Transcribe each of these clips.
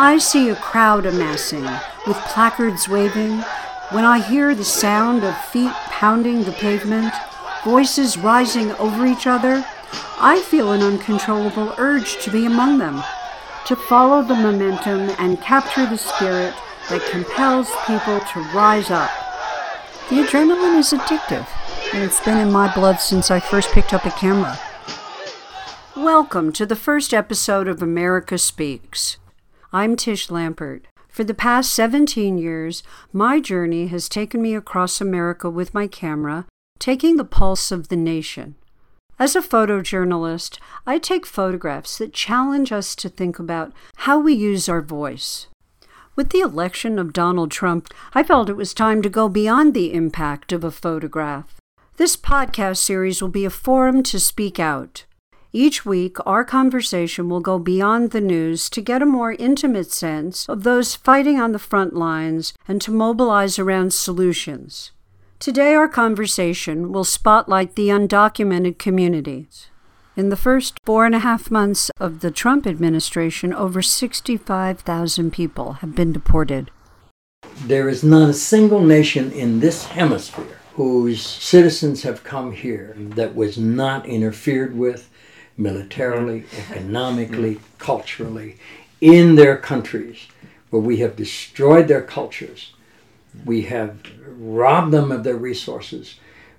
I see a crowd amassing, with placards waving, when I hear the sound of feet pounding the pavement, voices rising over each other, I feel an uncontrollable urge to be among them, to follow the momentum and capture the spirit that compels people to rise up. The adrenaline is addictive, and it's been in my blood since I first picked up a camera. Welcome to the first episode of America Speaks. I'm Tish Lampert. For the past 17 years, my journey has taken me across America with my camera, taking the pulse of the nation. As a photojournalist, I take photographs that challenge us to think about how we use our voice. With the election of Donald Trump, I felt it was time to go beyond the impact of a photograph. This podcast series will be a forum to speak out. Each week, our conversation will go beyond the news to get a more intimate sense of those fighting on the front lines and to mobilize around solutions. Today, our conversation will spotlight the undocumented communities. In the first four and a half months of the Trump administration, over 65,000 people have been deported. There is not a single nation in this hemisphere whose citizens have come here that was not interfered with militarily, economically, culturally, in their countries, where we have destroyed their cultures. We have robbed them of their resources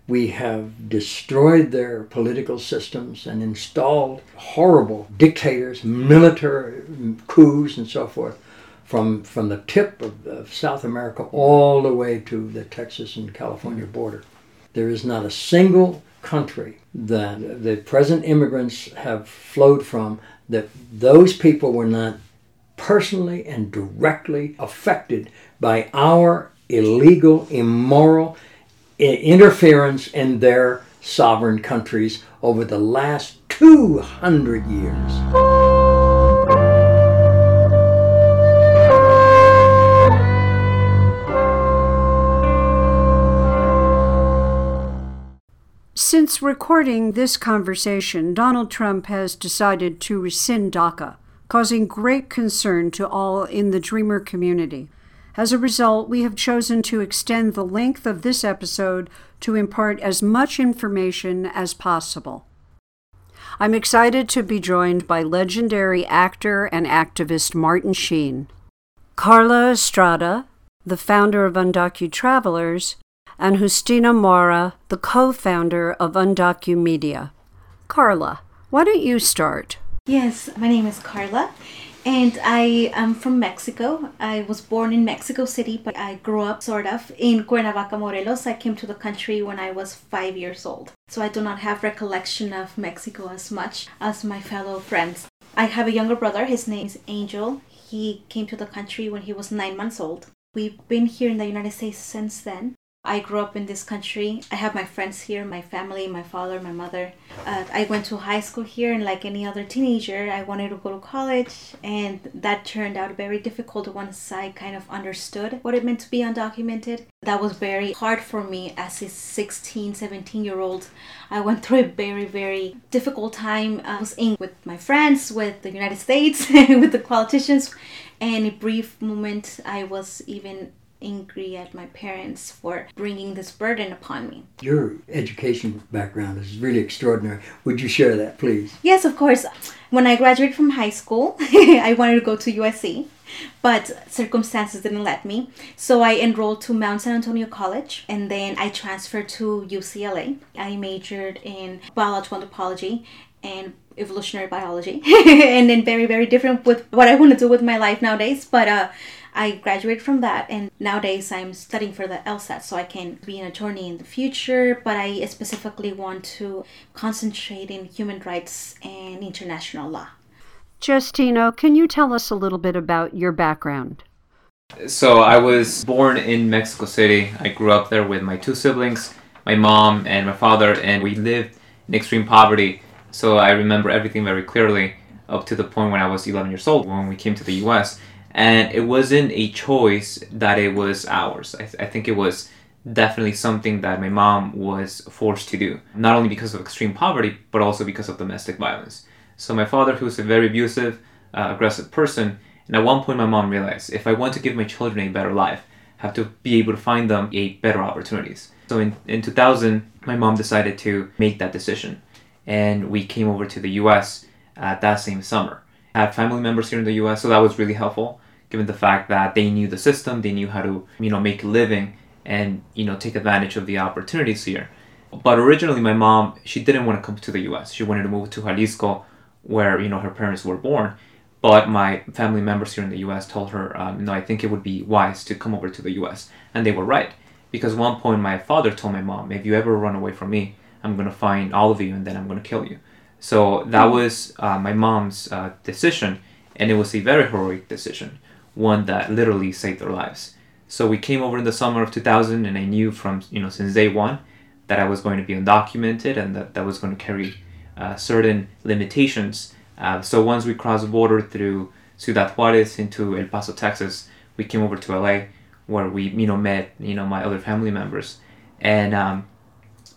we have destroyed their political systems and installed horrible dictators, military coups, and so forth from, from the tip of, of South America all the way to the Texas and California border. There is not a single country that the present immigrants have flowed from that those people were not personally and directly affected by our illegal, immoral, interference in their sovereign countries over the last 200 years. Since recording this conversation, Donald Trump has decided to rescind DACA, causing great concern to all in the Dreamer community. As a result, we have chosen to extend the length of this episode to impart as much information as possible. I'm excited to be joined by legendary actor and activist Martin Sheen, Carla Estrada, the founder of Undocu Travelers, and Justino Mora, the co founder of Undocu Media. Carla, why don't you start? Yes, my name is Carla, and I am from Mexico. I was born in Mexico City, but I grew up sort of in Cuernavaca, Morelos. I came to the country when I was five years old. So I do not have recollection of Mexico as much as my fellow friends. I have a younger brother. His name is Angel. He came to the country when he was nine months old. We've been here in the United States since then. I grew up in this country. I have my friends here, my family, my father, my mother. Uh, I went to high school here, and like any other teenager, I wanted to go to college, and that turned out very difficult once I kind of understood what it meant to be undocumented. That was very hard for me as a 16, 17 year old. I went through a very, very difficult time. I was in with my friends, with the United States, with the politicians, and a brief moment I was even angry at my parents for bringing this burden upon me. Your education background is really extraordinary. Would you share that, please? Yes, of course. When I graduated from high school, I wanted to go to USC, but circumstances didn't let me. So I enrolled to Mount San Antonio College and then I transferred to UCLA. I majored in biological anthropology and evolutionary biology and then very very different with what I want to do with my life nowadays but uh I graduated from that, and nowadays I'm studying for the LSAT so I can be an attorney in the future. But I specifically want to concentrate in human rights and international law. Justino, can you tell us a little bit about your background? So, I was born in Mexico City. I grew up there with my two siblings, my mom and my father, and we lived in extreme poverty. So, I remember everything very clearly up to the point when I was 11 years old when we came to the US and it wasn't a choice that it was ours. I, th- I think it was definitely something that my mom was forced to do, not only because of extreme poverty, but also because of domestic violence. So my father, who was a very abusive, uh, aggressive person, And at one point, my mom realized if I want to give my children a better life, I have to be able to find them a better opportunities. So in, in 2000, my mom decided to make that decision. And we came over to the US uh, that same summer. Had family members here in the US, so that was really helpful, given the fact that they knew the system, they knew how to, you know, make a living and, you know, take advantage of the opportunities here. But originally, my mom, she didn't want to come to the US. She wanted to move to Jalisco, where, you know, her parents were born. But my family members here in the US told her, um, no, I think it would be wise to come over to the US. And they were right. Because one point, my father told my mom, if you ever run away from me, I'm going to find all of you and then I'm going to kill you. So that was uh, my mom's uh, decision. And it was a very heroic decision, one that literally saved their lives. So we came over in the summer of 2000, and I knew from, you know, since day one that I was going to be undocumented and that that was going to carry uh, certain limitations. Uh, so once we crossed the border through Ciudad Juarez into El Paso, Texas, we came over to LA where we, you know, met, you know, my other family members. And um,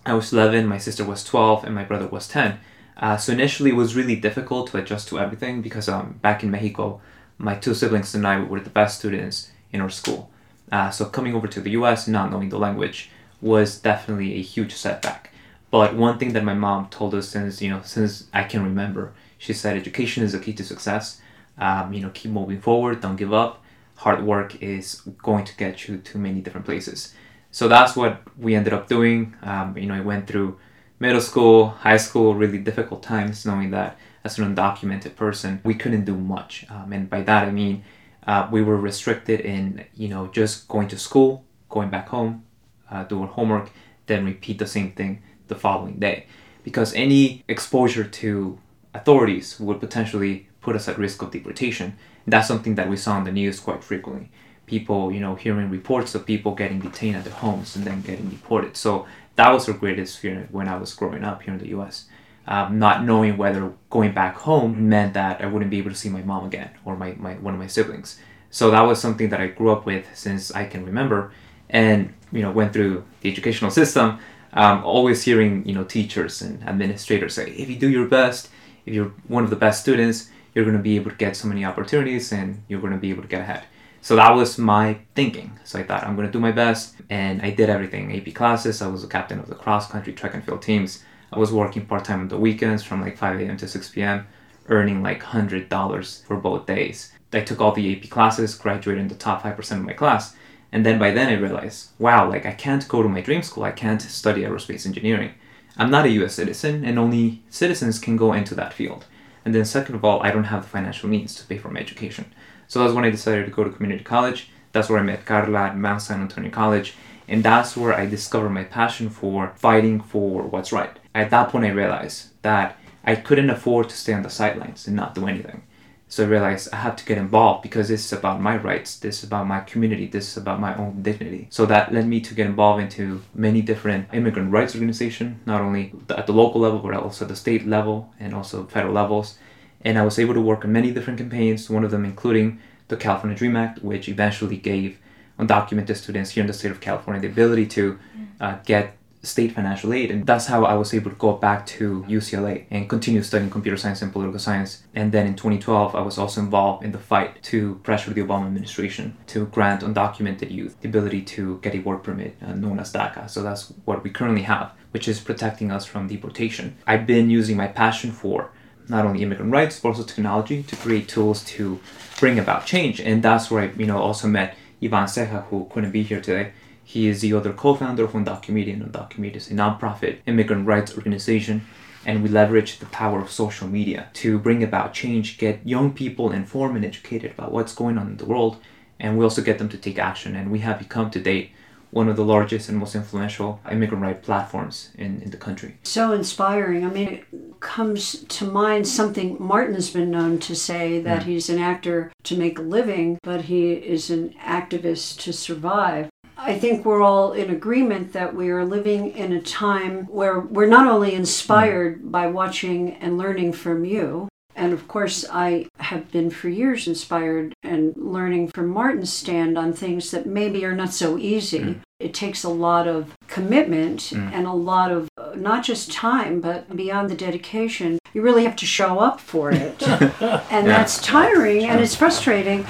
I was 11, my sister was 12, and my brother was 10. Uh, so initially it was really difficult to adjust to everything because um, back in Mexico, my two siblings and I were the best students in our school. Uh, so coming over to the US, not knowing the language, was definitely a huge setback. But one thing that my mom told us since you know since I can remember, she said education is the key to success. Um, you know, keep moving forward, don't give up. Hard work is going to get you to many different places. So that's what we ended up doing. Um, you know, I went through middle school, high school, really difficult times, knowing that as an undocumented person, we couldn't do much. Um, and by that I mean uh, we were restricted in you know just going to school, going back home, uh, doing homework, then repeat the same thing the following day. Because any exposure to authorities would potentially put us at risk of deportation. And that's something that we saw in the news quite frequently. People, you know, hearing reports of people getting detained at their homes and then getting deported. So that was our greatest fear when I was growing up here in the U.S. Um, not knowing whether going back home meant that I wouldn't be able to see my mom again or my, my one of my siblings. So that was something that I grew up with since I can remember and you know went through the educational system um, always hearing you know teachers and administrators say if you do your best if you're one of the best students you're going to be able to get so many opportunities and you're going to be able to get ahead so that was my thinking so i thought i'm going to do my best and i did everything ap classes i was a captain of the cross country track and field teams i was working part-time on the weekends from like 5 a.m to 6 p.m earning like $100 for both days i took all the ap classes graduated in the top 5% of my class and then by then I realized, wow, like I can't go to my dream school. I can't study aerospace engineering. I'm not a US citizen, and only citizens can go into that field. And then, second of all, I don't have the financial means to pay for my education. So that's when I decided to go to community college. That's where I met Carla at Mount San Antonio College. And that's where I discovered my passion for fighting for what's right. At that point, I realized that I couldn't afford to stay on the sidelines and not do anything. So I realized I had to get involved because this is about my rights, this is about my community, this is about my own dignity. So that led me to get involved into many different immigrant rights organizations, not only at the local level, but also the state level and also federal levels. And I was able to work on many different campaigns, one of them including the California Dream Act, which eventually gave undocumented students here in the state of California the ability to uh, get state financial aid. And that's how I was able to go back to UCLA and continue studying computer science and political science. And then in 2012, I was also involved in the fight to pressure the Obama administration to grant undocumented youth the ability to get a work permit uh, known as DACA. So that's what we currently have, which is protecting us from deportation. I've been using my passion for not only immigrant rights but also technology to create tools to bring about change. And that's where I, you know, also met Ivan Ceja, who couldn't be here today he is the other co-founder of Undocumedia. Undocumedia is a nonprofit immigrant rights organization, and we leverage the power of social media to bring about change, get young people informed and educated about what's going on in the world, and we also get them to take action. And we have become to date one of the largest and most influential immigrant right platforms in, in the country. So inspiring. I mean, it comes to mind something Martin has been known to say that mm. he's an actor to make a living, but he is an activist to survive. I think we're all in agreement that we are living in a time where we're not only inspired by watching and learning from you, and of course, I have been for years inspired and learning from Martin's stand on things that maybe are not so easy. Mm. It takes a lot of commitment mm. and a lot of not just time, but beyond the dedication, you really have to show up for it. and that's tiring and it's frustrating.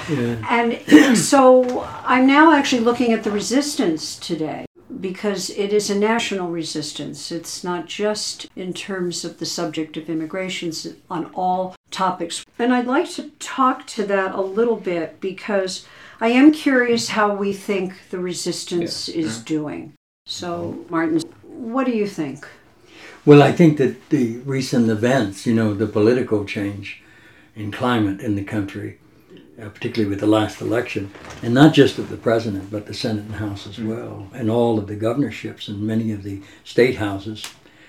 And so I'm now actually looking at the resistance today because it is a national resistance. It's not just in terms of the subject of immigration, it's on all topics. And I'd like to talk to that a little bit because I am curious how we think the resistance is mm-hmm. doing. So, mm-hmm. Martin, what do you think? Well, I think that the recent events, you know, the political change in climate in the country, uh, particularly with the last election, and not just of the president, but the Senate and House as well, and all of the governorships and many of the state houses.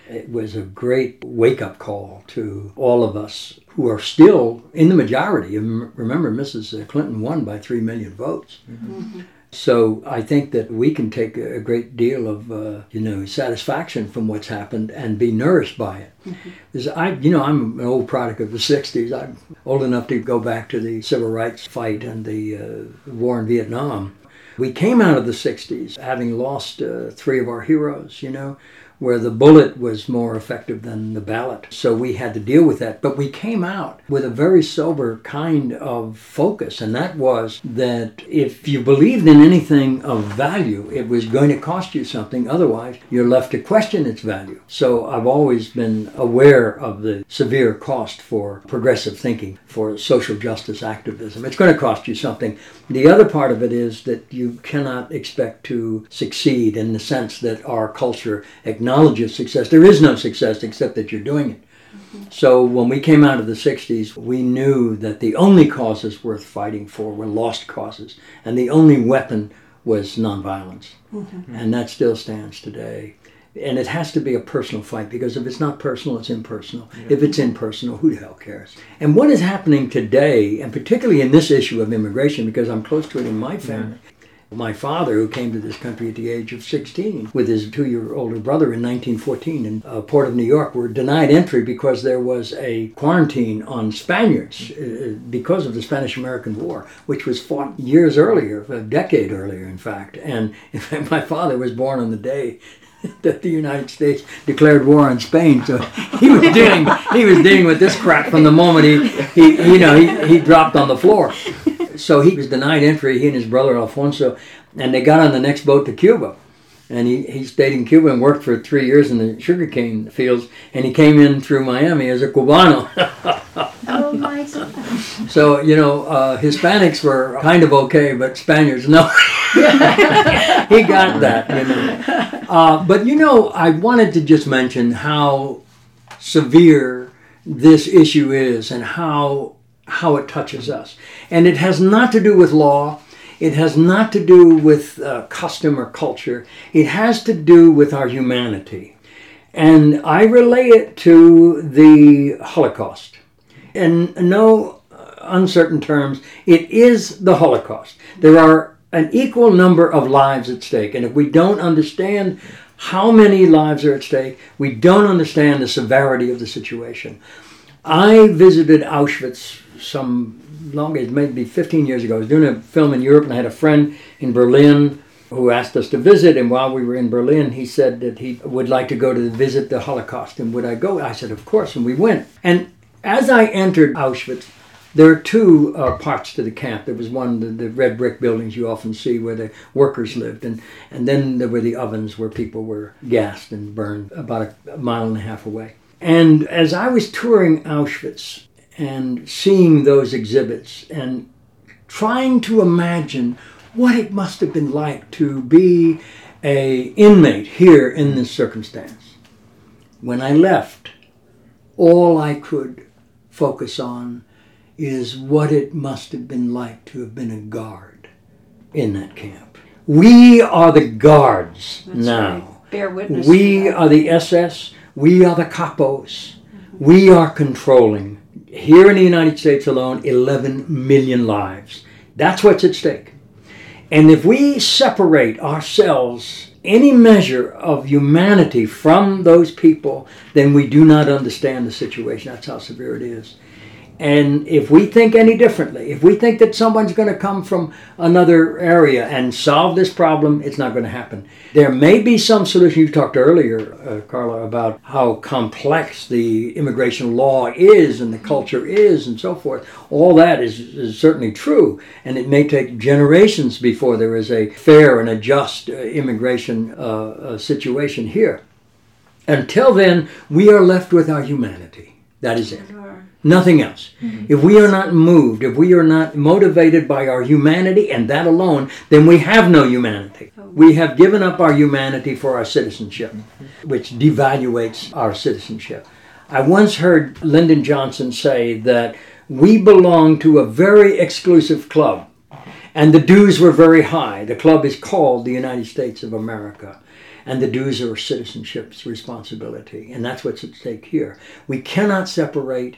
It was a great wake up call to all of us who are still in the majority. And remember, Mrs. Clinton won by 3 million votes. Mm-hmm. So I think that we can take a great deal of uh, you know satisfaction from what's happened and be nourished by it. Mm-hmm. I, you know, I'm an old product of the '60s. I'm old enough to go back to the civil rights fight and the uh, war in Vietnam. We came out of the '60s having lost uh, three of our heroes. You know, where the bullet was more effective than the ballot. So we had to deal with that. But we came out with a very sober kind of focus, and that was that if you believed in anything of value, it was going to cost you something. Otherwise, you're left to question its value. So I've always been aware of the severe cost for progressive thinking, for social justice activism. It's going to cost you something. The other part of it is that you cannot expect to succeed in the sense that our culture acknowledges knowledge of success. There is no success except that you're doing it. Mm-hmm. So when we came out of the 60s, we knew that the only causes worth fighting for were lost causes, and the only weapon was nonviolence. Mm-hmm. And that still stands today. And it has to be a personal fight because if it's not personal, it's impersonal. Yeah. If it's impersonal, who the hell cares? And what is happening today, and particularly in this issue of immigration, because I'm close to it in my family, my father, who came to this country at the age of 16 with his two year older brother in 1914 in uh, Port of New York, were denied entry because there was a quarantine on Spaniards uh, because of the Spanish American War, which was fought years earlier, a decade earlier, in fact. And in fact, my father was born on the day that the United States declared war on Spain. So he was dealing he was dealing with this crap from the moment he, he you know he, he dropped on the floor so he was denied entry, he and his brother Alfonso, and they got on the next boat to Cuba. And he, he stayed in Cuba and worked for three years in the sugarcane fields, and he came in through Miami as a Cubano. oh my God. So, you know, uh, Hispanics were kind of okay, but Spaniards, no. he got that, you know. Uh, but, you know, I wanted to just mention how severe this issue is and how how it touches us. And it has not to do with law. It has not to do with uh, custom or culture. It has to do with our humanity. And I relay it to the Holocaust. In no uncertain terms, it is the Holocaust. There are an equal number of lives at stake. And if we don't understand how many lives are at stake, we don't understand the severity of the situation. I visited Auschwitz some long age, maybe 15 years ago. I was doing a film in Europe, and I had a friend in Berlin who asked us to visit. And while we were in Berlin, he said that he would like to go to visit the Holocaust. And would I go? I said, of course. And we went. And as I entered Auschwitz, there are two uh, parts to the camp. There was one, the, the, red brick buildings you often see where the workers lived, and, and then there were the ovens where people were gassed and burned about a, a mile and a half away. And as I was touring Auschwitz, and seeing those exhibits and trying to imagine what it must have been like to be a inmate here in this circumstance. When I left, all I could focus on is what it must have been like to have been a guard in that camp. We are the guards That's now. Right. Bear witness. We are the SS. We are the capos. Mm-hmm. We are controlling here in the United States alone, 11 million lives. That's what's at stake. And if we separate ourselves any measure of humanity from those people, then we do not understand the situation. That's how severe it is. And if we think any differently, if we think that someone's going to come from another area and solve this problem, it's not going to happen. There may be some solution. You talked earlier, uh, Carla, about how complex the immigration law is and the culture is and so forth. All that is, is certainly true. And it may take generations before there is a fair and a just uh, immigration uh, uh situation here. Until then, we are left with our humanity. That is it. Nothing else. Mm-hmm. If we are not moved, if we are not motivated by our humanity and that alone, then we have no humanity. Oh. We have given up our humanity for our citizenship, mm-hmm. which devaluates our citizenship. I once heard Lyndon Johnson say that we belong to a very exclusive club, and the dues were very high. The club is called the United States of America and the dues are citizenship's responsibility. And that's what's at stake here. We cannot separate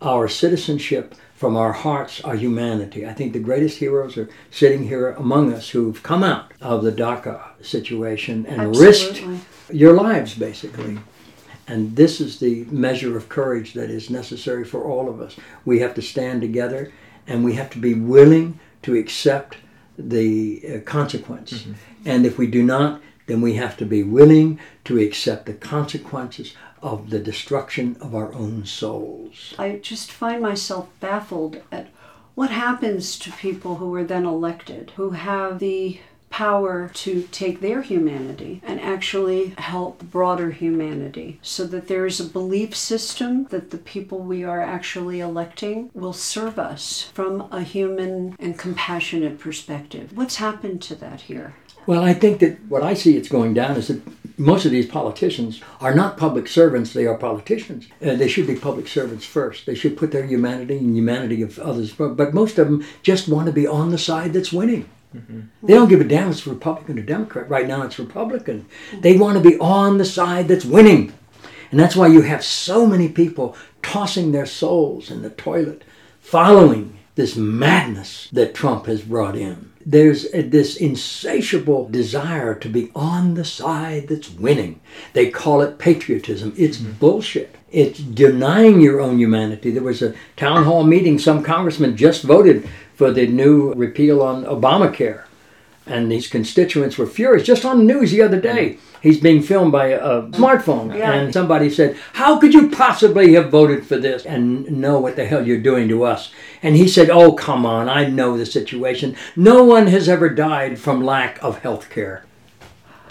our citizenship from our hearts, our humanity. I think the greatest heroes are sitting here among us who've come out of the DACA situation and Absolutely. risked your lives, basically. And this is the measure of courage that is necessary for all of us. We have to stand together and we have to be willing to accept the uh, consequence. Mm-hmm. And if we do not, then we have to be willing to accept the consequences of the destruction of our own souls. I just find myself baffled at what happens to people who are then elected, who have the power to take their humanity and actually help broader humanity so that there is a belief system that the people we are actually electing will serve us from a human and compassionate perspective. What's happened to that here? Well, I think that what I see it's going down is that most of these politicians are not public servants, they are politicians. Uh, they should be public servants first. They should put their humanity and humanity of others. But most of them just want to be on the side that's winning. Mm-hmm. They don't give a damn if it's Republican or Democrat. Right now it's Republican. They want to be on the side that's winning. And that's why you have so many people tossing their souls in the toilet, following this madness that Trump has brought in there's this insatiable desire to be on the side that's winning. They call it patriotism. It's mm-hmm. bullshit. It's denying your own humanity. There was a town hall meeting, some congressman just voted for the new repeal on Obamacare. And these constituents were furious. Just on the news the other day, mm-hmm. he's being filmed by a, mm-hmm. smartphone. Yeah. And somebody said, How could you possibly have voted for this and know what the hell you're doing to us? And he said, Oh, come on, I know the situation. No one has ever died from lack of health care.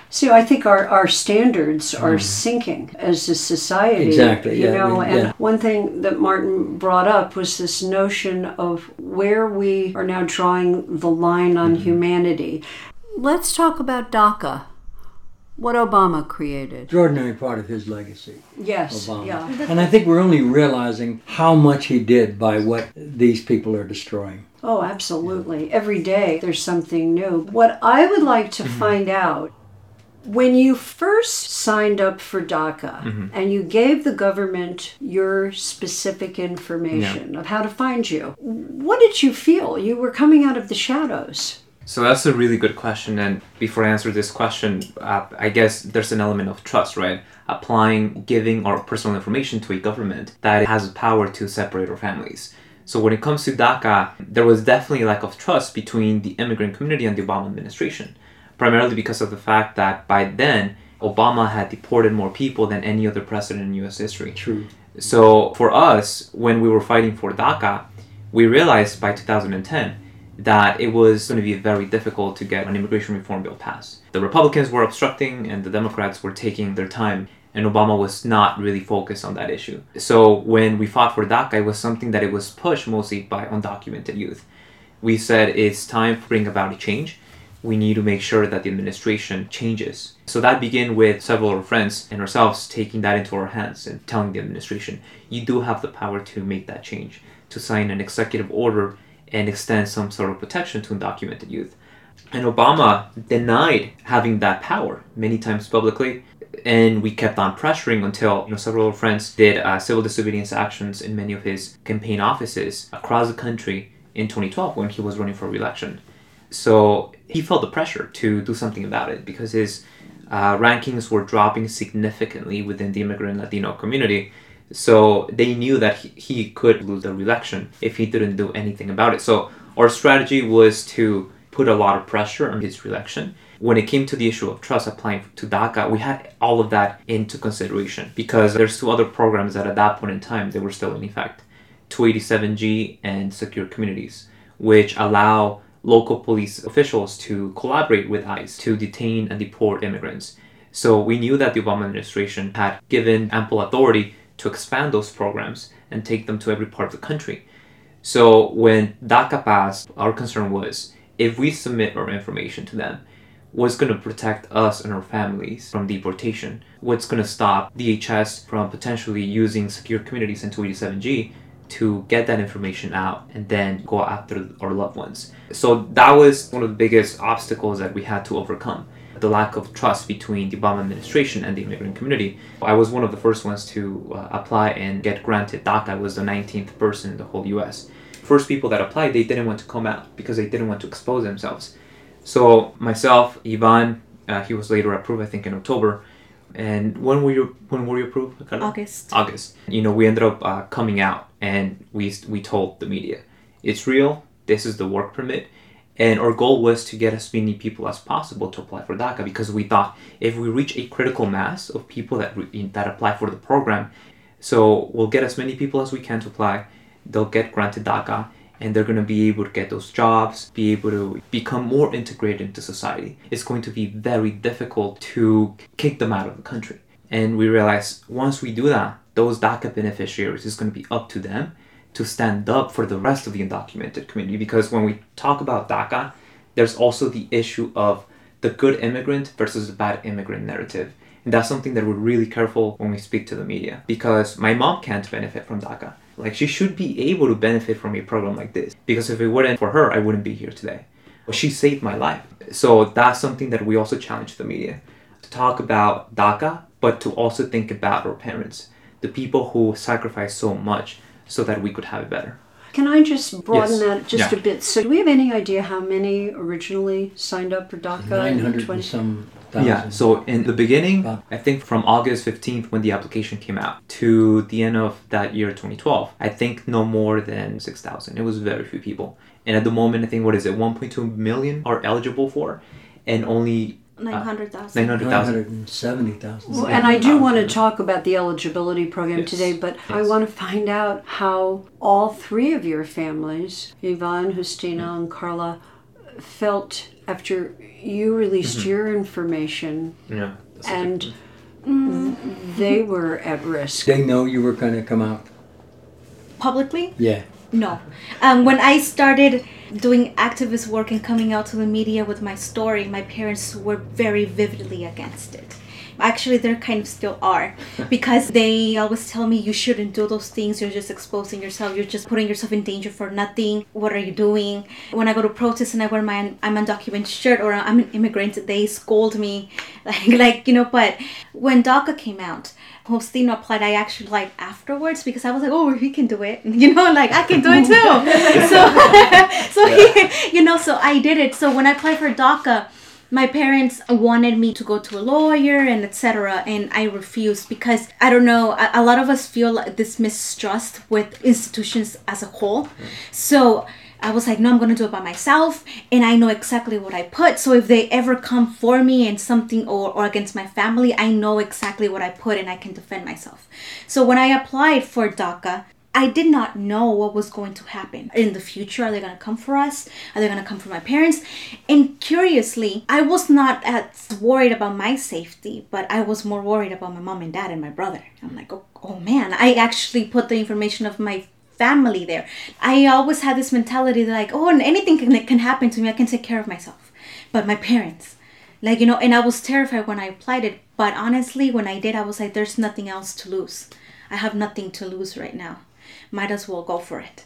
So I think our, our standards are mm. sinking as a society. Exactly. You yeah, know, we, and one thing that Martin brought up was this notion of where we are now drawing the line on mm-hmm. humanity. Let's talk about DACA what Obama created. Extraordinary part of his legacy. Yes. Obama. Yeah. And I think we're only realizing how much he did by what these people are destroying. Oh, absolutely. Every day there's something new. What I would like to mm-hmm. find out when you first signed up for DACA mm-hmm. and you gave the government your specific information yeah. of how to find you, what did you feel? You were coming out of the shadows. So that's a really good question. And before I answer this question, uh, I guess there's an element of trust, right? Applying, giving our personal information to a government that has the power to separate our families. So when it comes to DACA, there was definitely a lack of trust between the immigrant community and the Obama administration, primarily because of the fact that by then, Obama had deported more people than any other president in U.S. history. True. So for us, when we were fighting for DACA, we realized by 2010 that it was going to be very difficult to get an immigration reform bill passed. The Republicans were obstructing and the Democrats were taking their time and Obama was not really focused on that issue. So when we fought for DACA, it was something that it was pushed mostly by undocumented youth. We said it's time to bring about a change. We need to make sure that the administration changes. So that began with several of our friends and ourselves taking that into our hands and telling the administration, you do have the power to make that change, to sign an executive order and extend some sort of protection to undocumented youth. And Obama denied having that power many times publicly, and we kept on pressuring until you know several friends did uh, civil disobedience actions in many of his campaign offices across the country in 2012 when he was running for re-election. So he felt the pressure to do something about it because his uh, rankings were dropping significantly within the immigrant Latino community. So they knew that he, he could lose the election if he didn't do anything about it. So our strategy was to put a lot of pressure on his reelection. When it came to the issue of trust applying to DACA, we had all of that into consideration because there's two other programs that at that point in time they were still in effect. 287G and Secure Communities, which allow local police officials to collaborate with ICE to detain and deport immigrants. So we knew that the Obama administration had given ample authority to expand those programs and take them to every part of the country. So when DACA passed, our concern was if we submit our information to them, what's going to protect us and our families from deportation? What's going to stop DHS from potentially using secure communities and 287G to get that information out and then go after our loved ones? So that was one of the biggest obstacles that we had to overcome the lack of trust between the Obama administration and the immigrant community. I was one of the first ones to uh, apply and get granted DACA. I was the 19th person in the whole US. First people that applied, they didn't want to come out because they didn't want to expose themselves. So myself, Ivan, uh, he was later approved, I think in October. And when were you when were you approved? August. August. You know, we ended up uh, coming out and we we told the media, it's real. This is the work permit and our goal was to get as many people as possible to apply for DACA because we thought if we reach a critical mass of people that re- that apply for the program, so we'll get as many people as we can to apply. They'll get granted DACA, and they're going to be able to get those jobs, be able to become more integrated into society. It's going to be very difficult to kick them out of the country. And we realize once we do that, those DACA beneficiaries is going to be up to them to stand up for the rest of the undocumented community because when we talk about DACA, there's also the issue of the good immigrant versus the bad immigrant narrative. And that's something that we're really careful when we speak to the media because my mom can't benefit from DACA. Like she should be able to benefit from a program like this because if it weren't for her, I wouldn't be here today. But she saved my life. So that's something that we also challenge the media to talk about DACA, but to also think about our parents, the people who sacrificed so much so that we could have it better. Can I just broaden Yes. that just Yeah. a bit? So, do we have any idea how many originally signed up for DACA? 900 and some thousand. Yeah, so in the beginning, Wow. I think from August 15th when the application came out to the end of that year 2012, I think no more than 6,000. It was very few people. And at the moment, I think what is it, 1.2 million are eligible for, and only uh, 900,000. 900,000. 970,000. Well, and I do want to talk about the eligibility program Yes, today, but I want to find out how all three of your families, Ivan, Justino, mm-hmm. and Carla, felt after you released Mm-hmm. your information Yeah. and they were at risk. They know you were going to come out. Publicly? Yeah. No. Um, when I started doing activist work and coming out to the media with my story, my parents were very vividly against it. Actually, they kind of still are because they always tell me you shouldn't do those things. You're just exposing yourself. You're just putting yourself in danger for nothing. What are you doing? When I go to protests and I wear my I'm undocumented shirt or I'm an immigrant, they scold me, like like you know. But when DACA came out, Justino applied, I actually like afterwards because I was like, oh, he can do it, you know, like I can do it too. so, so he, you know, so I did it. So when I applied for DACA, my parents wanted me to go to a lawyer and etc. And I refused because I don't know. A, a lot of us feel like this mistrust with institutions as a whole. Mm. So. I was like, no, I'm gonna do it by myself, and I know exactly what I put. So if they ever come for me and something or, or against my family, I know exactly what I put and I can defend myself. So when I applied for DACA, I did not know what was going to happen in the future. Are they gonna come for us? Are they gonna come for my parents? And curiously, I was not as worried about my safety, but I was more worried about my mom and dad and my brother. I'm like, oh, oh man, I actually put the information of my family there. I always had this mentality that like, oh, and anything can, can happen to me. I can take care of myself. But my parents, like, you know, and I was terrified when I applied it. But honestly, when I did, I was like, there's nothing else to lose. I have nothing to lose right now. Might as well go for it.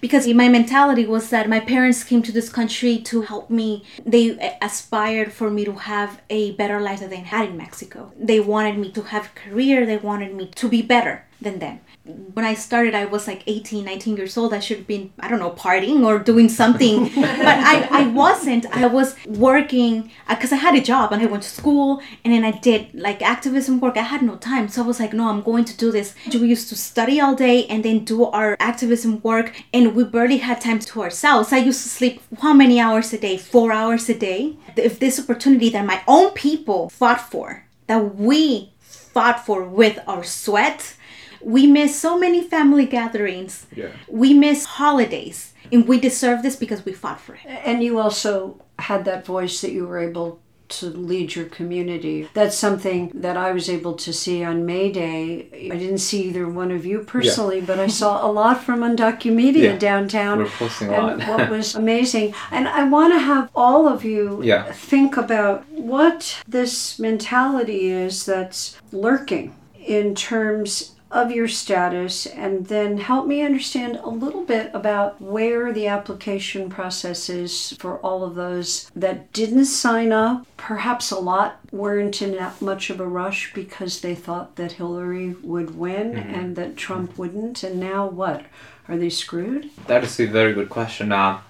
Because my mentality was that my parents came to this country to help me. They aspired for me to have a better life than they had in Mexico. They wanted me to have a career. They wanted me to be better. Than them. When I started, I was like 18, 19 years old. I should have been, I don't know, partying or doing something. but I, I wasn't. I was working uh, because I had a job and I went to school and then I did like activism work. I had no time. So I was like, no, I'm going to do this. We used to study all day and then do our activism work and we barely had time to ourselves. I used to sleep how many hours a day? Four hours a day. If this opportunity that my own people fought for, that we fought for with our sweat, we miss so many family gatherings. Yeah. We miss holidays. And we deserve this because we fought for it. And you also had that voice that you were able to lead your community. That's something that I was able to see on May Day. I didn't see either one of you personally, but I saw a lot from Undocumedia Yeah. downtown. We're posting a lot. what was amazing. And I want to have all of you Yeah. think about what this mentality is that's lurking in terms of your status and then help me understand a little bit about where the application process is for all of those that didn't sign up. Perhaps a lot weren't in that much of a rush because they thought that Hillary would win and that Trump wouldn't. And now what? Are they screwed? That is a very good question. Uh,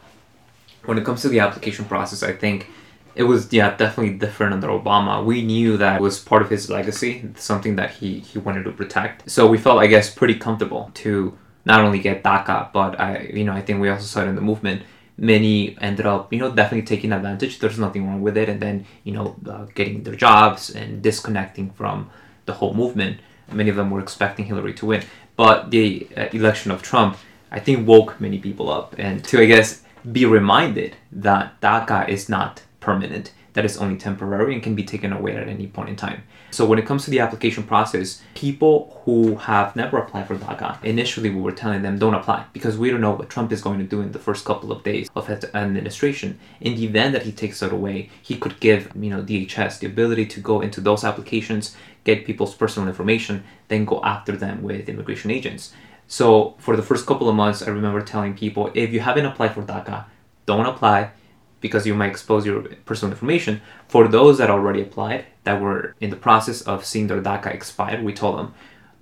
when it comes to the application process, I think it was yeah definitely different under Obama. We knew that was part of his legacy, something that he he wanted to protect. So we felt, I guess, pretty comfortable to not only get DACA, but I you know I think we also saw it in the movement. Many ended up you know definitely taking advantage. There's nothing wrong with it, and then you know uh, getting their jobs and disconnecting from the whole movement. Many of them were expecting Hillary to win, but the uh, election of Trump, I think, woke many people up and to I guess be reminded that DACA is not permanent, that is only temporary and can be taken away at any point in time. So when it comes to the application process, people who have never applied for DACA, initially we were telling them don't apply because we don't know what Trump is going to do in the first couple of days of his administration. In the event that he takes it away, he could give, you know, DHS the ability to go into those applications, get people's personal information, then go after them with immigration agents. So for the first couple of months, I remember telling people if you haven't applied for DACA, don't apply because you might expose your personal information. For those that already applied, that were in the process of seeing their DACA expire, we told them,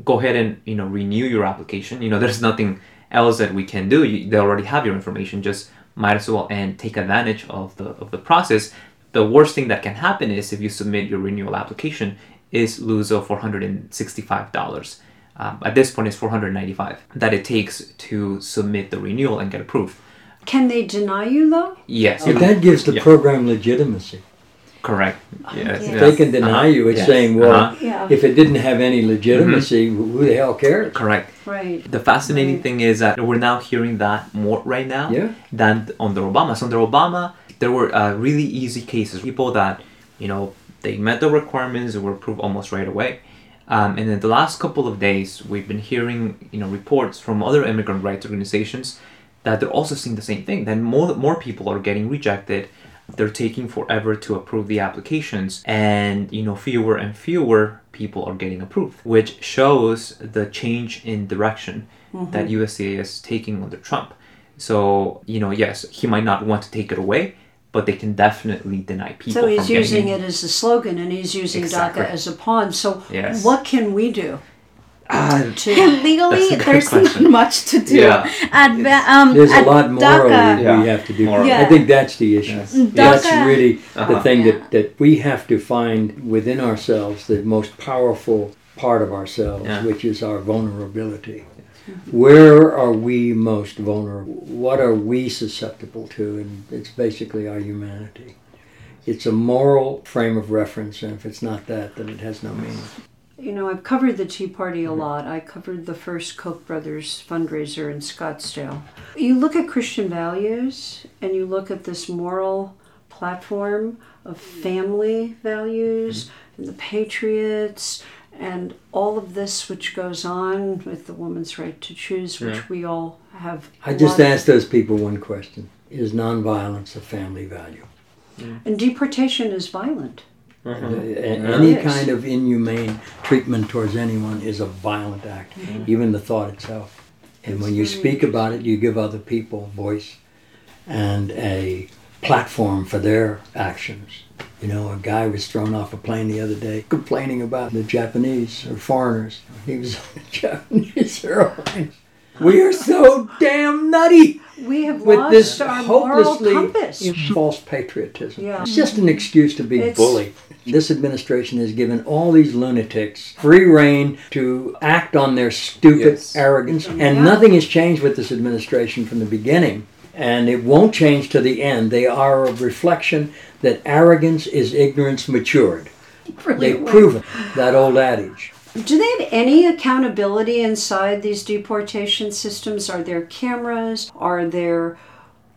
go ahead and you know renew your application. You know, there's nothing else that we can do. You, they already have your information. Just might as well and take advantage of the of the process. The worst thing that can happen is if you submit your renewal application, is lose of four hundred and sixty-five dollars. Um, at this point, it's four hundred ninety-five that it takes to submit the renewal and get approved. Can they deny you though? Yes, But that gives the Yeah. program legitimacy. correct. Yes, If If they can deny Uh-huh. you, it's Yes. saying, well, Uh-huh. Yeah. if it didn't have any legitimacy, who the hell cares? correct. Right. The fascinating Right. thing is that we're now hearing that more right now Yeah. than under Obama. So under Obama, there were uh, really easy cases. People that, you know, they met the requirements and were approved almost right away. Um, and in the last couple of days, we've been hearing, you know, reports from other immigrant rights organizations that they're also seeing the same thing. Then more more people are getting rejected. They're taking forever to approve the applications, and you know, fewer and fewer people are getting approved, which shows the change in direction mm-hmm. that USCIS is taking under Trump. So you know, yes, he might not want to take it away, but they can definitely deny people. So he's using it as a slogan and he's using Exactly. DACA as a pawn. So Yes. what can we do Ah, to Legally, That's a good there's question. not much to do. Yeah. At, um, There's a lot morally DACA, Yeah. we have to do. Morally. I think that's the issue. Yes. That's really the Uh-huh. thing Yeah. that, that we have to find within ourselves, the most powerful part of ourselves, Yeah. which is our vulnerability. Where are we most vulnerable? What are we susceptible to? And it's basically our humanity. It's a moral frame of reference, and if it's not that, then it has no meaning. You know, I've covered the Tea Party a mm-hmm. lot. I covered the first Koch brothers fundraiser in Scottsdale. You look at Christian values and you look at this moral platform of mm-hmm. family values mm-hmm. and the patriots and all of this which goes on with the woman's right to choose, which Yeah. we all have. I just lot- asked those people one question Is nonviolence a family value? Mm. And deportation is violent. Mm-hmm. A- Yeah. Any kind of inhumane treatment towards anyone is a violent act, mm-hmm. even the thought itself. And when you speak about it, you give other people voice and a platform for their actions. You know, a guy was thrown off a plane the other day complaining about the Japanese or foreigners. He was on a Japanese airline. We are so damn nutty We have with lost this our moral hopelessly compass. false patriotism. Yeah. It's just an excuse to be It's- bullied. This administration has given all these lunatics free reign to act on their stupid Yes. arrogance, mm-hmm. and Yeah. nothing has changed with this administration from the beginning, and it won't change to the end. They are a reflection that arrogance is ignorance matured. They've proven that old adage. Do they have any accountability inside these deportation systems? Are there cameras? Are there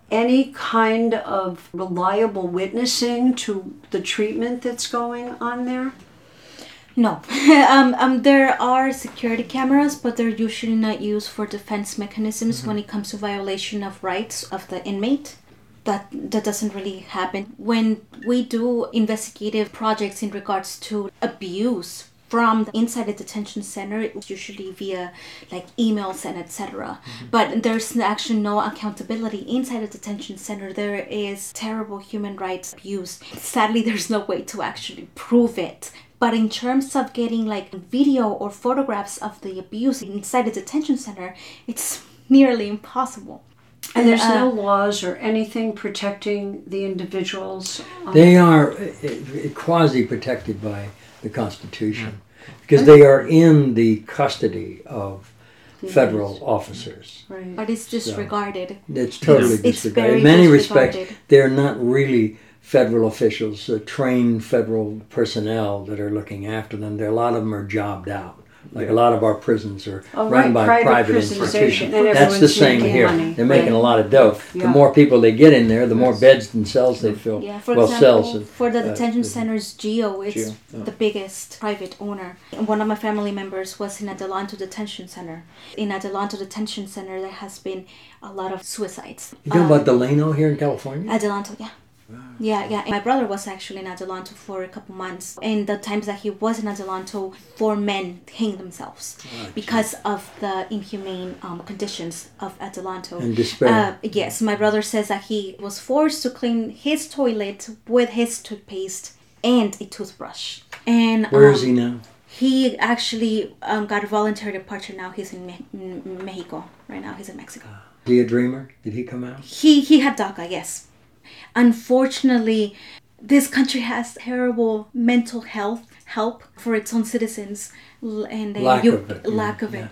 any kind of reliable witnessing to the treatment that's going on there? No. um, um, there are security cameras, but they're usually not used for defense mechanisms when it comes to violation of rights of the inmate. That that doesn't really happen. When we do investigative projects in regards to abuse from inside the detention center, it's usually via like emails and etc. But there's actually no accountability inside the detention center. There is terrible human rights abuse. Sadly, there's no way to actually prove it. But in terms of getting like video or photographs of the abuse inside the detention center, it's nearly impossible. And there's uh, no laws or anything protecting the individuals. um, They are quasi protected by the Constitution because they are in the custody of federal officers. right. But it's disregarded. It's totally It's- it's disregarded. very In many respects, they're not really federal officials, uh, trained federal personnel that are looking after them. There, a lot of them are jobbed out. Like a lot of our prisons are Oh, run right, by private private, institutions. That's the same here. money. They're making Right. a lot of dough. Yeah. The more people they get in there, the more beds and cells they fill. Yeah, for well, example, cells. for the uh, detention uh, centers, Geo is Geo, yeah. the biggest private owner. And one of my family members was in Adelanto Detention Center. In Adelanto Detention Center, there has been a lot of suicides. You know Um, about Delano here in California? Adelanto, yeah. Yeah, yeah. My brother was actually in Adelanto for a couple months. And the times that he was in Adelanto, four men hanged themselves because of the inhumane um, conditions of Adelanto. And despair. Uh, yes, my brother says that he was forced to clean his toilet with his toothpaste and a toothbrush. And Where um, is he now? He actually um, got a voluntary departure. Now he's in Me- Mexico. Right now he's in Mexico. Is he a dreamer? Did he come out? He he had DACA, yes. Unfortunately, this country has terrible mental health help for its own citizens, and uh, Lack you, of it, yeah, lack of yeah. it.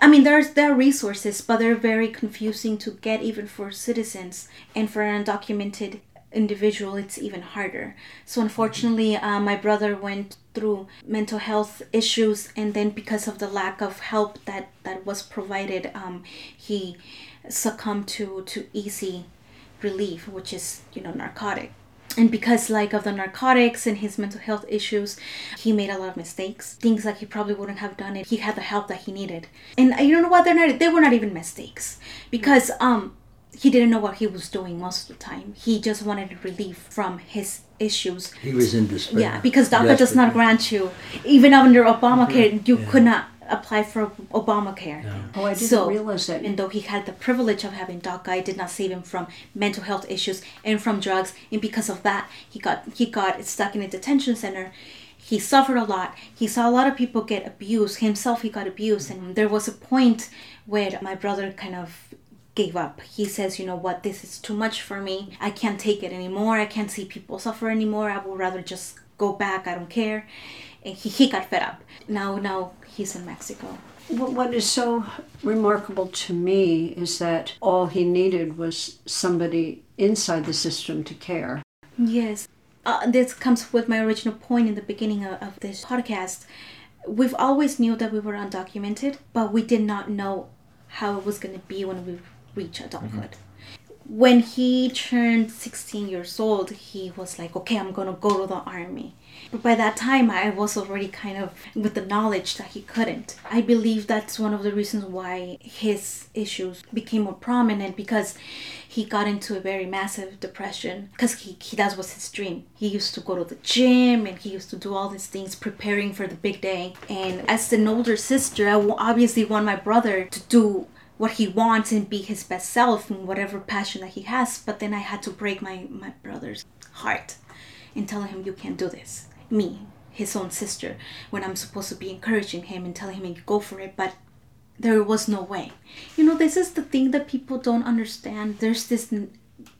I mean, there's there are resources, but they're very confusing to get even for citizens, and for an undocumented individual, it's even harder. So unfortunately, uh, my brother went through mental health issues, and then because of the lack of help that that was provided, um, he succumbed to to easy relief, which is you know narcotic. And because like of the narcotics and his mental health issues, he made a lot of mistakes. Things like he probably wouldn't have done it. he had the help that he needed. And uh, you know what? They're not. They were not even mistakes because um he didn't know what he was doing most of the time. He just wanted relief from his issues. He was in despair. Yeah, because DACA does not grant you, even under Obamacare, you could not apply for Obamacare. Oh, I didn't So, realize that. And though he had the privilege of having DACA, it did not save him from mental health issues and from drugs. And because of that, he got he got stuck in a detention center. He suffered a lot. He saw a lot of people get abused. Himself, he got abused, and there was a point where my brother kind of gave up. He says, "You know what? This is too much for me. I can't take it anymore. I can't see people suffer anymore. I would rather just go back. I don't care." And he, he got fed up. Now now he's in Mexico. What is so remarkable to me is that all he needed was somebody inside the system to care. Yes. Uh, this comes with my original point in the beginning of, of this podcast. We've always knew that we were undocumented, but we did not know how it was going to be when we reach adulthood. When he turned 16 years old, he was like, okay, I'm going to go to the army. But by that time, I was already kind of with the knowledge that he couldn't. I believe that's one of the reasons why his issues became more prominent because he got into a very massive depression because he, he that was his dream he used to go to the gym and he used to do all these things preparing for the big day and as an older sister i obviously want my brother to do what he wants and be his best self and whatever passion that he has. But then I had to break my, my brother's heart and telling him, you can't do this. Me, his own sister, when I'm supposed to be encouraging him and telling him, to go for it. But there was no way. You know, this is the thing that people don't understand. There's this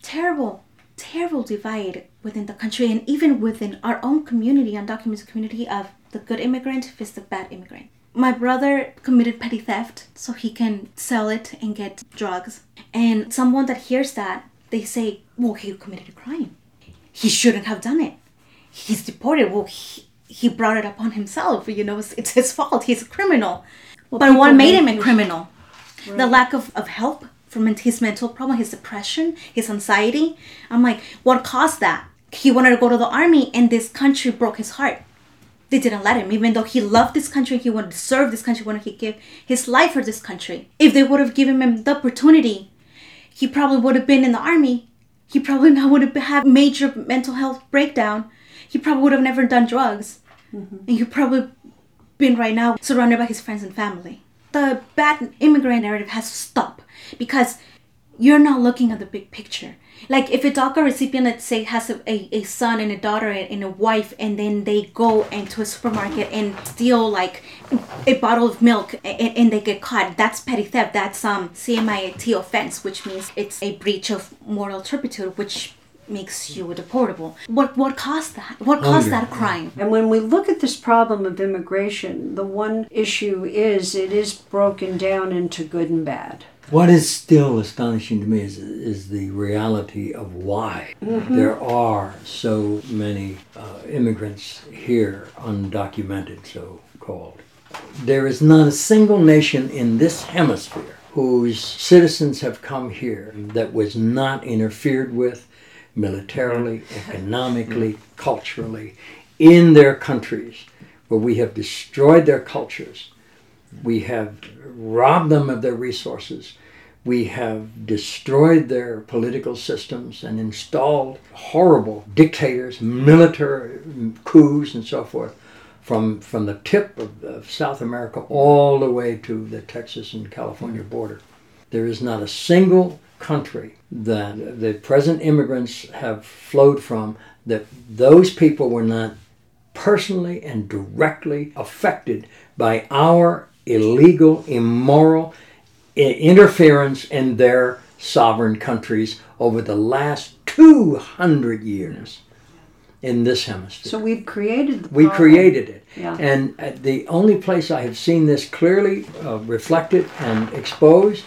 terrible, terrible divide within the country and even within our own community, undocumented community, of the good immigrant versus the bad immigrant. My brother committed petty theft so he can sell it and get drugs. And someone that hears that, they say, well, he committed a crime. He shouldn't have done it. He's deported. Well, he, he brought it upon himself. You know, it's, it's his fault. He's a criminal. but what made him a criminal? The lack of, of help from his mental problem, his depression, his anxiety. I'm like, what caused that? He wanted to go to the army, and this country broke his heart. They didn't let him, even though he loved this country, he wanted to serve this country, wanted to give his life for this country. If they would have given him the opportunity, he probably would have been in the army. He probably not would have had major mental health breakdown. He probably would have never done drugs, and he probably been right now surrounded by his friends and family. The bad immigrant narrative has to stop because you're not looking at the big picture. Like if a DACA recipient, let's say, has a, a, a son and a daughter and, and a wife, and then they go into a supermarket and steal like a bottle of milk and, and they get caught, that's petty theft. That's um CMIT offense, which means it's a breach of moral turpitude, which makes you deportable. What what caused that? What caused Hunger. that crime? And when we look at this problem of immigration, the one issue is it is broken down into good and bad. What is still astonishing to me is, is the reality of why there are so many uh, immigrants here, undocumented, so called. There is not a single nation in this hemisphere whose citizens have come here that was not interfered with militarily, economically, culturally, in their countries, where we have destroyed their cultures. We have robbed them of their resources. We have destroyed their political systems and installed horrible dictators, military mm, coups, and so forth from, from the tip of, of South America all the way to the Texas and California mm. border. There is not a single country that the present immigrants have flowed from that those people were not personally and directly affected by our illegal, immoral interference in their sovereign countries over the last 200 years in this hemisphere. So we've created the we created it. Yeah. And uh, the only place I have seen this clearly uh, reflected and exposed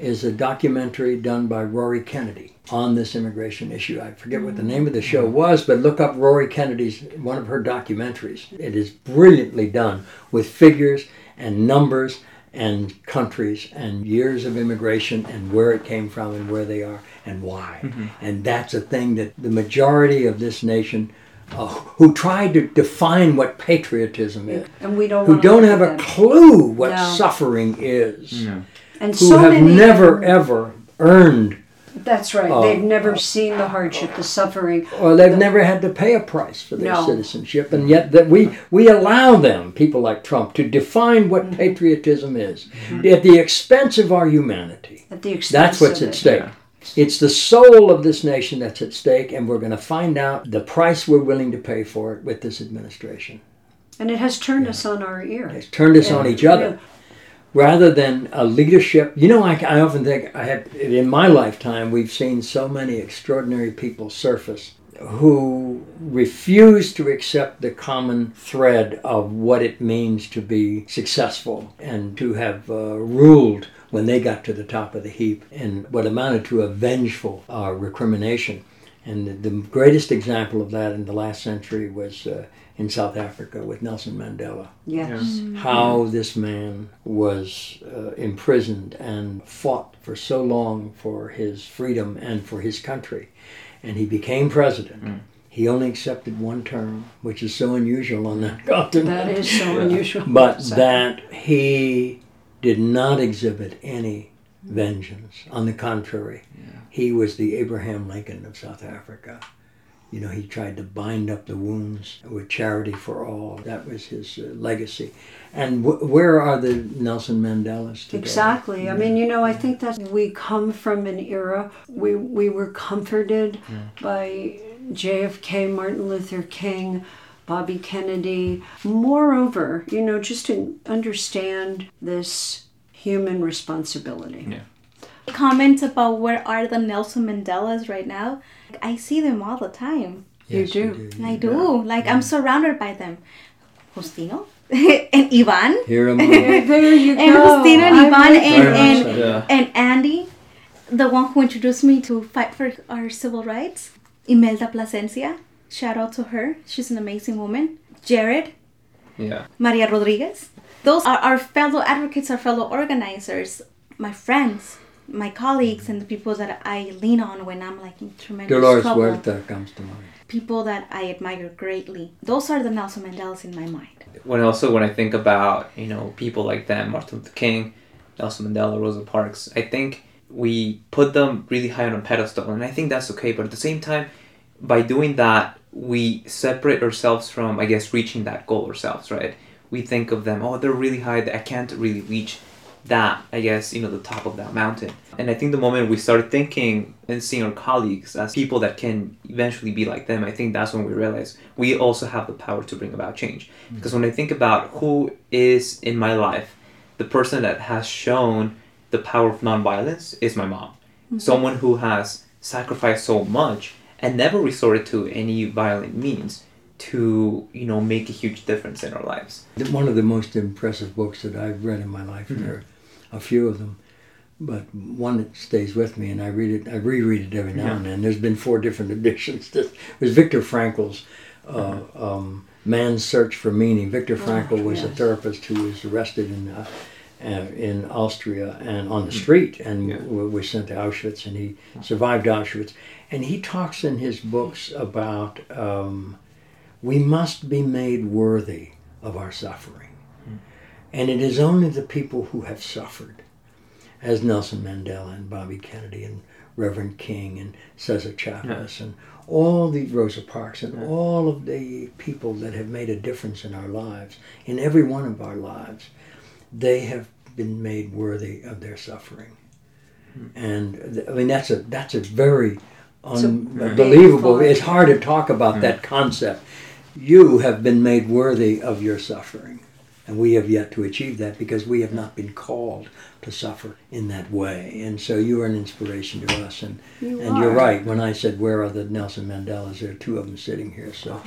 is a documentary done by Rory Kennedy on this immigration issue. I forget what the name of the show was, but look up Rory Kennedy's one of her documentaries. It is brilliantly done with figures and numbers and countries and years of immigration and where it came from and where they are and why. And that's a thing that the majority of this nation uh, who try to define what patriotism is, And we don't who don't have a clue what No. suffering is, and who so have many never ever earned That's right. Oh. They've never seen the hardship, the suffering. or they've never had to pay a price for their No. citizenship, and yet that we we allow them, people like Trump, to define what Mm-hmm. patriotism is at the expense of our humanity. At the expense That's what's at stake. It's the soul of this nation that's at stake, and we're going to find out the price we're willing to pay for it with this administration. And it has turned us on our ear. It's turned us on each other. Rather than a leadership. You know, I, I often think I have in my lifetime we've seen so many extraordinary people surface who refuse to accept the common thread of what it means to be successful and to have uh, ruled when they got to the top of the heap and what amounted to a vengeful uh, recrimination. And the, the greatest example of that in the last century was uh, in South Africa with Nelson Mandela Yes. how this man was uh, imprisoned and fought for so long for his freedom and for his country. And he became president. He only accepted one term, which is so unusual on that continent. That is so unusual. But So- that he did not exhibit any vengeance. On the contrary, he was the Abraham Lincoln of South Africa. You know, he tried to bind up the wounds with charity for all. That was his uh, legacy. And wh- where are the Nelson Mandelas today? Exactly. I mean, you know, I think that we come from an era we we were comforted by JFK, Martin Luther King, Bobby Kennedy. Moreover, you know, just to understand this human responsibility. Yeah. Comment about where are the Nelson Mandelas right now? I see them all the time. You Yes, do. I do. Like I'm surrounded by them. Justino and Ivan. Here am I. There you And go. Justino and I'm Ivan and, and, so. Yeah. and Andy, the one who introduced me to fight for our civil rights. Imelda Plasencia. Shout out to her. She's an amazing woman. Jared, Yeah. Maria Rodriguez. Those are our fellow advocates, our fellow organizers, my friends, my colleagues, and the people that I lean on when I'm like in tremendous Dolores trouble. Huerta comes to mind. People that I admire greatly. Those are the Nelson Mandelas in my mind. when also when I think about you know people like them, Martin Luther King, Nelson Mandela, Rosa Parks, I think we put them really high on a pedestal, and I think that's okay. But at the same time, by doing that, we separate ourselves from I guess reaching that goal ourselves, right? We think of them, oh, they're really high. I can't really reach that. I guess you know the top of that mountain. And I think the moment we start thinking and seeing our colleagues as people that can eventually be like them, I think that's when we realize we also have the power to bring about change. Because when I think about who is in my life, the person that has shown the power of nonviolence is my mom. Someone who has sacrificed so much and never resorted to any violent means to, you know, make a huge difference in our lives. One of the most impressive books that I've read in my life, Mm-hmm. A few of them, but one that stays with me, and I read it, I reread it every now Yeah. and then. There's been four different editions. This was Viktor Frankl's uh, um, Man's Search for Meaning. Viktor Frankl was a therapist who was arrested in uh, uh, in Austria and on the street and. Yeah. was sent to Auschwitz, and he survived Auschwitz. And he talks in his books about um, we must be made worthy of our suffering. And it is only the people who have suffered, as Nelson Mandela and Bobby Kennedy and Reverend King and Cesar Chavez and all the Rosa Parks and all of the people that have made a difference in our lives, in every one of our lives, they have been made worthy of their suffering. And I mean that's a that's a very unbelievable. It's hard to talk about that concept. You have been made worthy of your suffering. And we have yet to achieve that because we have not been called to suffer in that way. And so you are an inspiration to us. And, You and you're are. right. When I said, Where are the Nelson Mandelas? There are two of them sitting here. So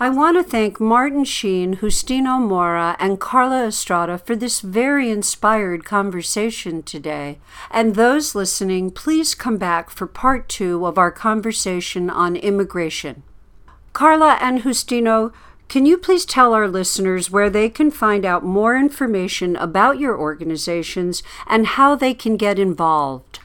I want to thank Martin Sheen, Justino Mora, and Carla Estrada for this very inspired conversation today. And those listening, please come back for part two of our conversation on immigration. Carla and Justino, can you please tell our listeners where they can find out more information about your organizations and how they can get involved?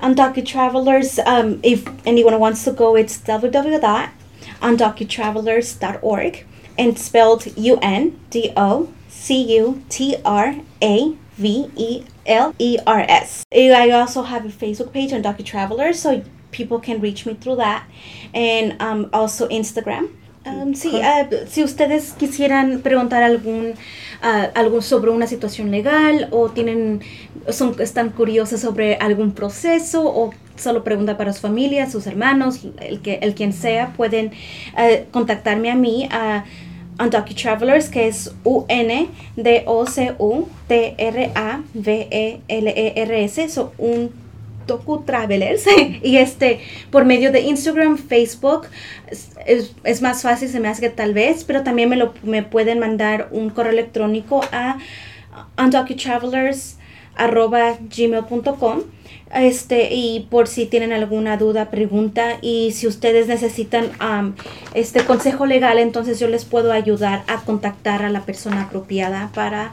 Undocumented Travelers, um, if anyone wants to go, it's www.undocutravelers.org and spelled U N D O C U T R A V E L E R S. I also have a Facebook page, Undocumented Travelers, so people can reach me through that. And um, also Instagram. Um, sí, ah, si ustedes quisieran preguntar algún, ah, algún sobre una situación legal o tienen son, están curiosos sobre algún proceso o solo pregunta para su familia, sus hermanos, el que el quien sea, pueden eh, contactarme a mí a Travelers, que es U N D O C U T R A V E L E R S, so un Docu Travelers y este por medio de Instagram, Facebook es, es- más fácil se me hace que tal vez, pero también me lo me pueden mandar un correo electrónico a undocutravelers@gmail.com este y por si tienen alguna duda pregunta y si ustedes necesitan este consejo legal entonces yo les puedo ayudar a contactar a la persona apropiada para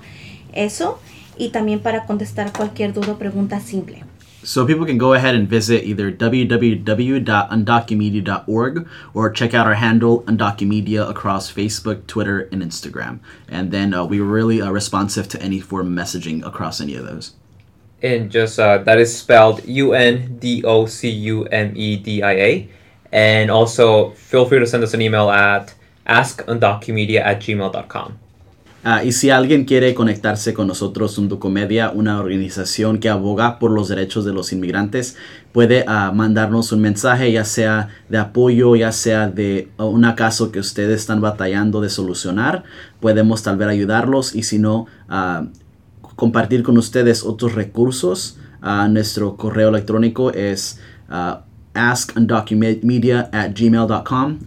eso y también para contestar cualquier duda o pregunta simple. So people can go ahead and visit either www.undocumedia.org or check out our handle Undocumedia across Facebook, Twitter, and Instagram. And then uh, we were really uh, responsive to any form of messaging across any of those. And just uh, that is spelled U N D O C U M E D I A. And also feel free to send us an email at askundocumedia at gmail.com. Ah, y si alguien quiere conectarse con nosotros, Undocomedia, una organización que aboga por los derechos de los inmigrantes, puede ah, mandarnos un mensaje, ya sea de apoyo, ya sea de uh, un caso que ustedes están batallando de solucionar. Podemos tal vez ayudarlos y si no, ah, compartir con ustedes otros recursos. Nuestro correo electrónico es uh, askundocumedia at gmail.com.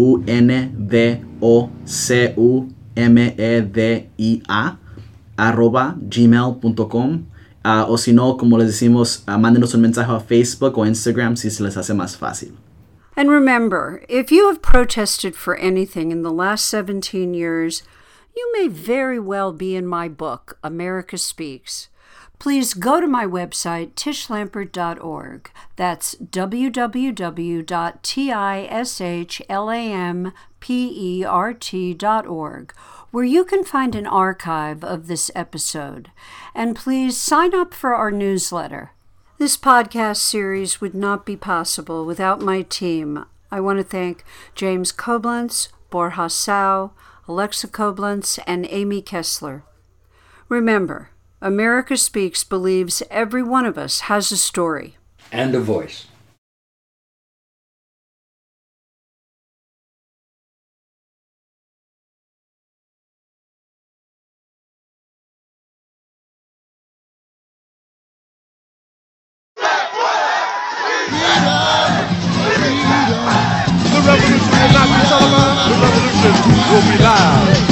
A-S-K-U-N-D-O-C-U-M-E-D-I-A arroba gmail.com Ah, o si no, como les decimos, uh, mándenos un mensaje a Facebook o Instagram si se les hace más fácil. And remember, if you have protested for anything in the last 17 years, you may very well be in my book, America Speaks. Please go to my website, tishlampert.org. That's www.tishlampert.org, where you can find an archive of this episode. And please sign up for our newsletter. This podcast series would not be possible without my team. I want to thank James Koblenz, Borja Sau, Alexa Koblenz, and Amy Kessler. Remember, America Speaks believes every one of us has a story. And a voice. The revolution will not be televised.